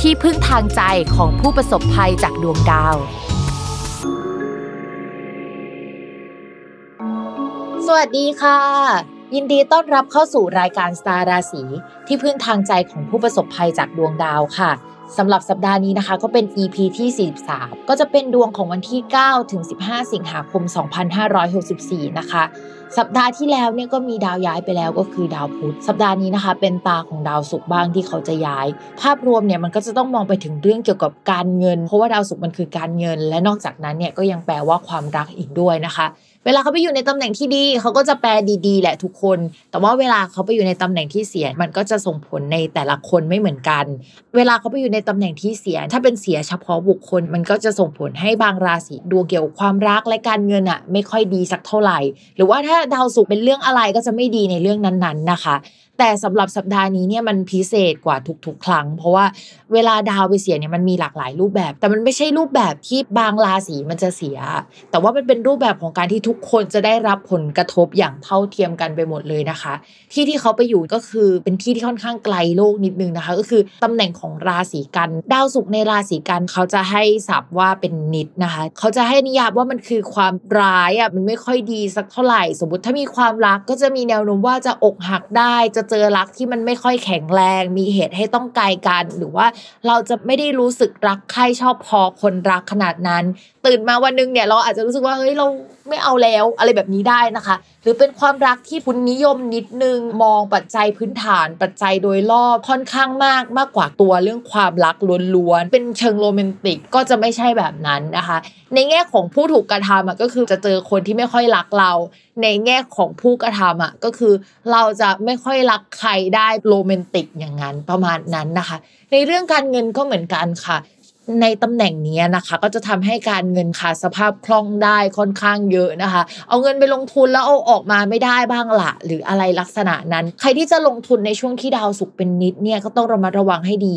ที่พึ่งทางใจของผู้ประสบภัยจากดวงดาว สวัสดีค่ะ ยินดีต้อนรับเข้าสู่รายการสตาร์ราศีที่พึ่งทางใจของผู้ประสบภัยจากดวงดาวค่ะสำหรับสัปดาห์นี้นะคะก็เป็น EP ที่ 43 ก็จะเป็นดวงของวันที่ 9 ถึง 15 สิงหาคม 2564 นะคะสัปดาห์ที่แล้วเนี่ยก็มีดาวย้ายไปแล้วก็คือดาวพุธสัปดาห์นี้นะคะ เป็นตาของดาวศุกร์บ้างที่เขาจะย้าย ภาพรวมเนี่ยมันก็จะต้องมองไปถึงเรื่องเกี่ยวกับการเงิน เพราะว่าดาวศุกร์มันคือการเงิน และนอกจากนั้นเนี่ยก็ยังแปลว่าความรักอีกด้วยนะคะเวลาเขาไปอยู่ในตำแหน่งที่ดีเขาก็จะแปลดีๆ แหละทุกคน แต่ว่าเวลาเขาไปอยู่ในตำแหน่งที่เสีย มันก็จะส่งผลในแต่ละคนไม่เหมือนกัน เวลาเขาไปอยู่ในตำแหน่งที่เสีย ถ้าเป็นเสียเฉพาะบุคคล มันก็จะส่งผลให้บางราศีดวงเกี่ยวกับความรักและการเงินอะไม่ค่อยดีสักเท่าไหร่ หรือว่าถ้าดาวศุกร์เป็นเรื่องอะไรก็จะไม่ดีในเรื่องนั้นๆนะคะ แต่สำหรับสัปดาห์นี้เนี่ยมันพิเศษกว่าทุกๆ ครั้ง เพราะว่าเวลาดาวไปเสียเนี่ยมันมีหลากหลายรูปแบบ แต่มันไม่ใช่รูปแบบที่บางราศีมันจะเสีย แต่ว่ามันเป็นรูปแบบของการที่ทุกคนจะได้รับผลกระทบอย่างเท่าเทียมกันไปหมดเลยนะคะ ที่ที่เขาไปอยู่ก็คือเป็นที่ที่ค่อนข้างไกลโลกนิดนึงนะคะ ก็คือตำแหน่งของราศีกันดาวศุกร์ในราศีกันเขาจะให้ศัพท์ว่าเป็นนิดนะคะ เขาจะให้นิยามว่ามันคือความร้ายอะมันไม่ค่อยดีสักเท่าไหร่ สมมติถ้ามีความรักก็จะมีแนวโน้มว่าจะอกหักได้จะเจอรักที่มันไม่ค่อยแข็งแรง มีเหตุให้ต้องไกลกัน หรือว่าเราจะไม่ได้รู้สึกรักใครชอบพอคนรักขนาดนั้น ตื่นมาวันนึงเนี่ยเราอาจจะรู้สึกว่าเฮ้ยเราไม่เอาแล้วอะไรแบบนี้ได้นะคะ หรือเป็นความรักที่คุณนิยมนิดนึงมองปัจจัยพื้นฐาน ปัจจัยโดยรอบค่อนข้างมากมากกว่าตัวเรื่องความรักล้วนๆเป็นเชิงโรแมนติกก็จะไม่ใช่แบบนั้นนะคะ ในแง่ของผู้ถูกกระทำก็คือจะเจอคนที่ไม่ค่อยรักเรา ในแง่ของผู้กระทำอะก็คือเราจะไม่ค่อยรักใครได้โรแมนติกอย่างนั้นประมาณนั้นนะคะ ในเรื่องการเงินก็เหมือนกันค่ะ ในตำแหน่งนี้นะคะ ก็จะทำให้การเงินขาดสภาพคล่องได้ค่อนข้างเยอะนะคะ เอาเงินไปลงทุนแล้วเอาออกมาไม่ได้บ้างละหรืออะไรลักษณะนั้น ใครที่จะลงทุนในช่วงที่ดาวสุกเป็นนิดเนี่ยก็ต้องระมัดระวังให้ดี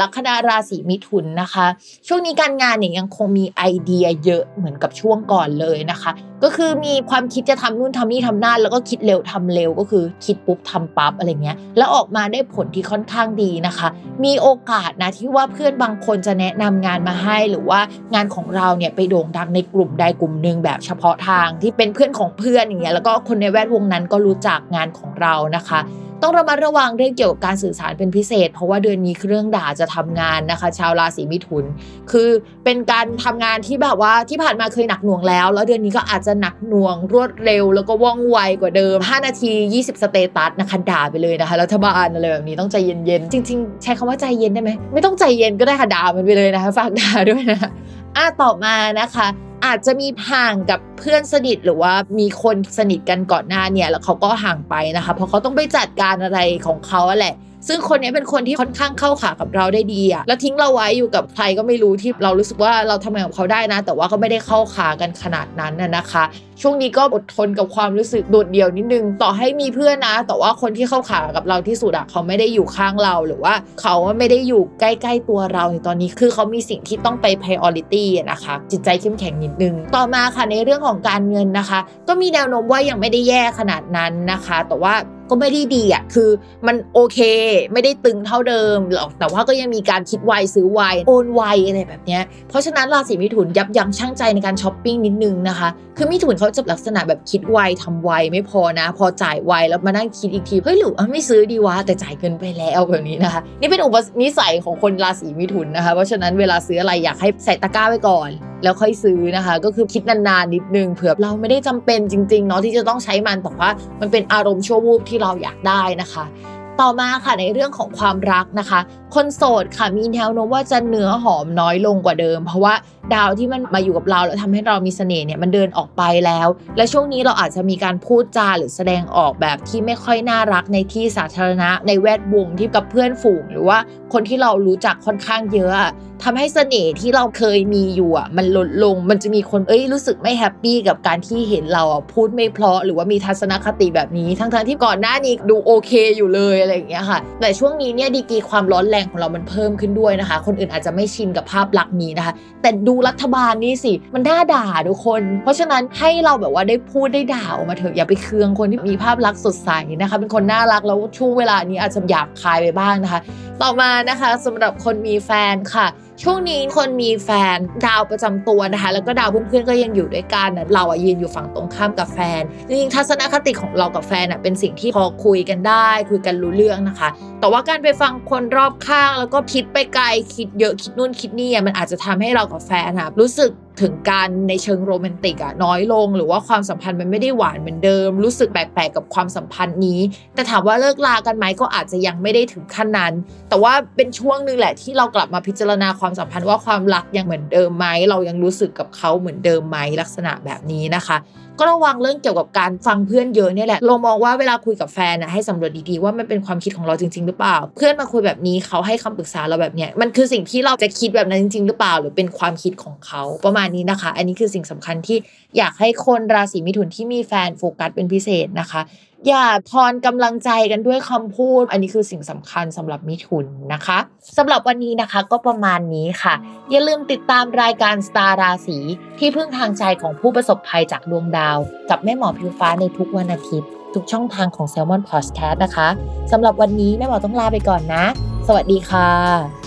ลัคนาราศีมิถุนนะคะ ช่วงนี้การงานเนี่ยยังคงมีไอเดียเยอะเหมือนกับช่วงก่อนเลยนะคะ ก็คือมีความคิดจะทำนู่นทำนี่ทำนั่นแล้วก็คิดเร็วทำเร็วก็คือคิดปุ๊บทำปั๊บอะไรเงี้ยแล้วออกมาได้ผลที่ค่อนข้างดีนะคะ มีโอกาสนะที่ว่าเพื่อนบางคนจะแนะนำงานมาให้หรือว่างานของเราเนี่ยไปโด่งดังในกลุ่มใดกลุ่มหนึ่งแบบเฉพาะทางที่เป็นเพื่อนของเพื่อนอย่างเงี้ยแล้วก็คนในแวดวงนั้นก็รู้จักงานของเรานะคะ ต้องระมัดระวังเรื่องเกี่ยวกับการสื่อสารเป็นพิเศษ เพราะว่าเดือนนี้เครื่องด่าจะทำงานนะคะ ชาวราศีมิถุน คือเป็นการทำงานที่แบบว่าที่ผ่านมาเคยหนักหน่วงแล้ว แล้วเดือนนี้ก็อาจจะหนักหน่วงรวดเร็ว แล้วก็ว่องไวกว่าเดิม 5 นาที 20 สเตตัสนะคะด่าไปเลยนะคะรัฐบาลอะไรแบบนี้ต้องใจเย็นๆจริง ๆ ใช้คำว่าใจเย็นได้ไหมไม่ต้องใจเย็นก็ได้ค่ะด่ามันไปเลยนะคะฝากด่าด้วยนะ อะต่อมานะคะ อาจจะมีห่างกับเพื่อนสนิทหรือว่ามีคนสนิทกันก่อนหน้าเนี่ยแล้วเขาก็ห่างไปนะคะ เพราะเขาต้องไปจัดการอะไรของเขาอะแหละซึ่งคนนี้เป็นคนที่ค่อนข้างเข้าขากับเราได้ดีอะแล้วทิ้งเราไว้อยู่กับใครก็ไม่รู้ที่เรารู้สึกว่าเราทำงานกับเขาได้นะ แต่ว่าก็ไม่ได้เข้าขากันขนาดนั้นน่ะนะคะช่วงนี้ก็อดทนกับความรู้สึกโดดเดี่ยวนิดนึง ต่อให้มีเพื่อนนะ แต่ว่าคนที่เข้าขากับเราที่สุดอะเขาไม่ได้อยู่ข้างเราหรือว่าเขาไม่ได้อยู่ใกล้ๆตัวเราในตอนนี้คือเขามีสิ่งที่ต้องไป priority นะคะจิตใจเข้มแข็งนิดนึง ต่อมาค่ะในเรื่องของการเงินนะคะ ก็มีแนวโน้มว่ายังไม่ได้แย่ขนาดนั้นนะคะ แต่ว่าก็ไม่ได้ดีอะ คือมันโอเค ไม่ได้ตึงเท่าเดิมหรอก แต่ว่าก็ยังมีการคิดไวซื้อไวโอนไวอะไรแบบเนี้ย เพราะฉะนั้นราศีมิถุนยับยั้งชั่งใจในการช้อปปิ้งนิดนึงนะคะ คือมิถุนเขาจะลักษณะแบบคิดไวทำไวไม่พอนะ พอจ่ายไวแล้วมานั่งคิดอีกทีเฮ้ยหรือไม่ซื้อดีวะแต่จ่ายเกินไปแล้วแบบนี้นะคะ นี่เป็นอุปนิสัยของคนราศีมิถุนนะคะ เพราะฉะนั้นเวลาซื้ออะไรอยากให้ใส่ตะกร้าไว้ก่อน แล้วค่อยซื้อนะคะ ก็คือคิดนานๆนิดนึงเผื่อเราไม่ได้จำเป็นจริงๆเนาะที่จะต้องใช้มันแต่ว่ามันเป็นอารมณ์ชั่ววูบที่เราอยากได้นะคะต่อมาค่ะในเรื่องของความรักนะคะ คนโสดค่ะมีแนวโน้มว่าจะเนื้อหอมน้อยลงกว่าเดิม เพราะว่าดาวที่มันมาอยู่กับเราแล้วทำให้เรามีเสน่ห์เนี่ยมันเดินออกไปแล้ว และช่วงนี้เราอาจจะมีการพูดจาหรือแสดงออกแบบที่ไม่ค่อยน่ารักในที่สาธารณะ ในแวดวงที่กับเพื่อนฝูง หรือว่าคนที่เรารู้จักค่อนข้างเยอะอะทำให้เสน่ห์ที่เราเคยมีอยู่อะมันลดลง มันจะมีคนเอ้ยรู้สึกไม่แฮปปี้กับการที่เห็นเราอะพูดไม่เพราะหรือว่ามีทัศนคติแบบนี้ ทั้งๆที่ก่อนหน้านี้ดูโอเคอยู่เลยอะไรอย่างเงี้ยค่ะ แต่ช่วงนี้เนี่ยดีกรีความร้อนแรงของเรามันเพิ่มขึ้นด้วยนะคะ คนอื่นอาจจะไม่ชินกับภาพลักษณ์นี้นะคะ แต่ดูรัฐบาลนี่สิ มันน่าด่าทุกคน เพราะฉะนั้นให้เราแบบว่าได้พูดได้ด่าออกมาเถอะอย่าไปเคืองคนที่มีภาพลักษณ์สดใสนะคะเป็นคนน่ารักแล้วช่วงเวลานี้อาจจะหยาบคายไปบ้างนะคะต่อมานะคะสำหรับคนมีแฟนค่ะ ช่วงนี้คนมีแฟนดาวประจำตัวนะคะ แล้วก็ดาวเพื่อนๆก็ยังอยู่ด้วยกันเราอะยืนอยู่ฝั่งตรงข้ามกับแฟนจริงๆทัศนคติของเรากับแฟนอะเป็นสิ่งที่พอคุยกันได้ คุยกันรู้เรื่องนะคะ แต่ว่าการไปฟังคนรอบข้าง แล้วก็คิดไปไกลคิดเยอะคิดนู่นคิดนี่มันอาจจะทำให้เรากับแฟนอะรู้สึกถึงการในเชิงโรแมนติกอะน้อยลง หรือว่าความสัมพันธ์มันไม่ได้หวานเหมือนเดิม รู้สึกแปลกๆกับความสัมพันธ์นี้ แต่ถามว่าเลิกลากันไหมก็อาจจะยังไม่ได้ถึงขั้นนั้น แต่ว่าเป็นช่วงหนึ่งแหละที่เรากลับมาพิจารณาความสัมพันธ์ว่าความรักยังเหมือนเดิมไหมเรายังรู้สึกกับเขาเหมือนเดิมไหมลักษณะแบบนี้นะคะ ก็ระวังเรื่องเกี่ยวกับการฟังเพื่อนเยอะเนี่ยแหละเรามองว่าเวลาคุยกับแฟนนะให้สำรวจดีๆว่ามันเป็นความคิดของเราจริง ๆ หรือเปล่า เพื่อนมาคุยแบบนี้เขาให้คำปรึกษาเราแบบเนี้ยมันคือสิ่งที่เราจะคิดแบบนั้นจริงๆหรือเปล่า หรือเป็นความคิดของเขาประมาณนี้นะคะ อันนี้คือสิ่งสำคัญที่อยากให้คนราศีมิถุนที่มีแฟนโฟกัสเป็นพิเศษนะคะ อย่าทอนกำลังใจกันด้วยคำพูด อันนี้คือสิ่งสำคัญสำหรับมิถุนนะคะสำหรับวันนี้นะคะก็ประมาณนี้ค่ะ อย่าลืมติดตามรายการสตาร์ราศีที่พึ่งทางใจของผู้ประสบภัยจากดวงดาว กับแม่หมอพิวฟ้าในทุกวันอาทิตย์ ทุกช่องทางของ Salmon Podcast นะคะสำหรับวันนี้แม่หมอต้องลาไปก่อนนะ สวัสดีค่ะ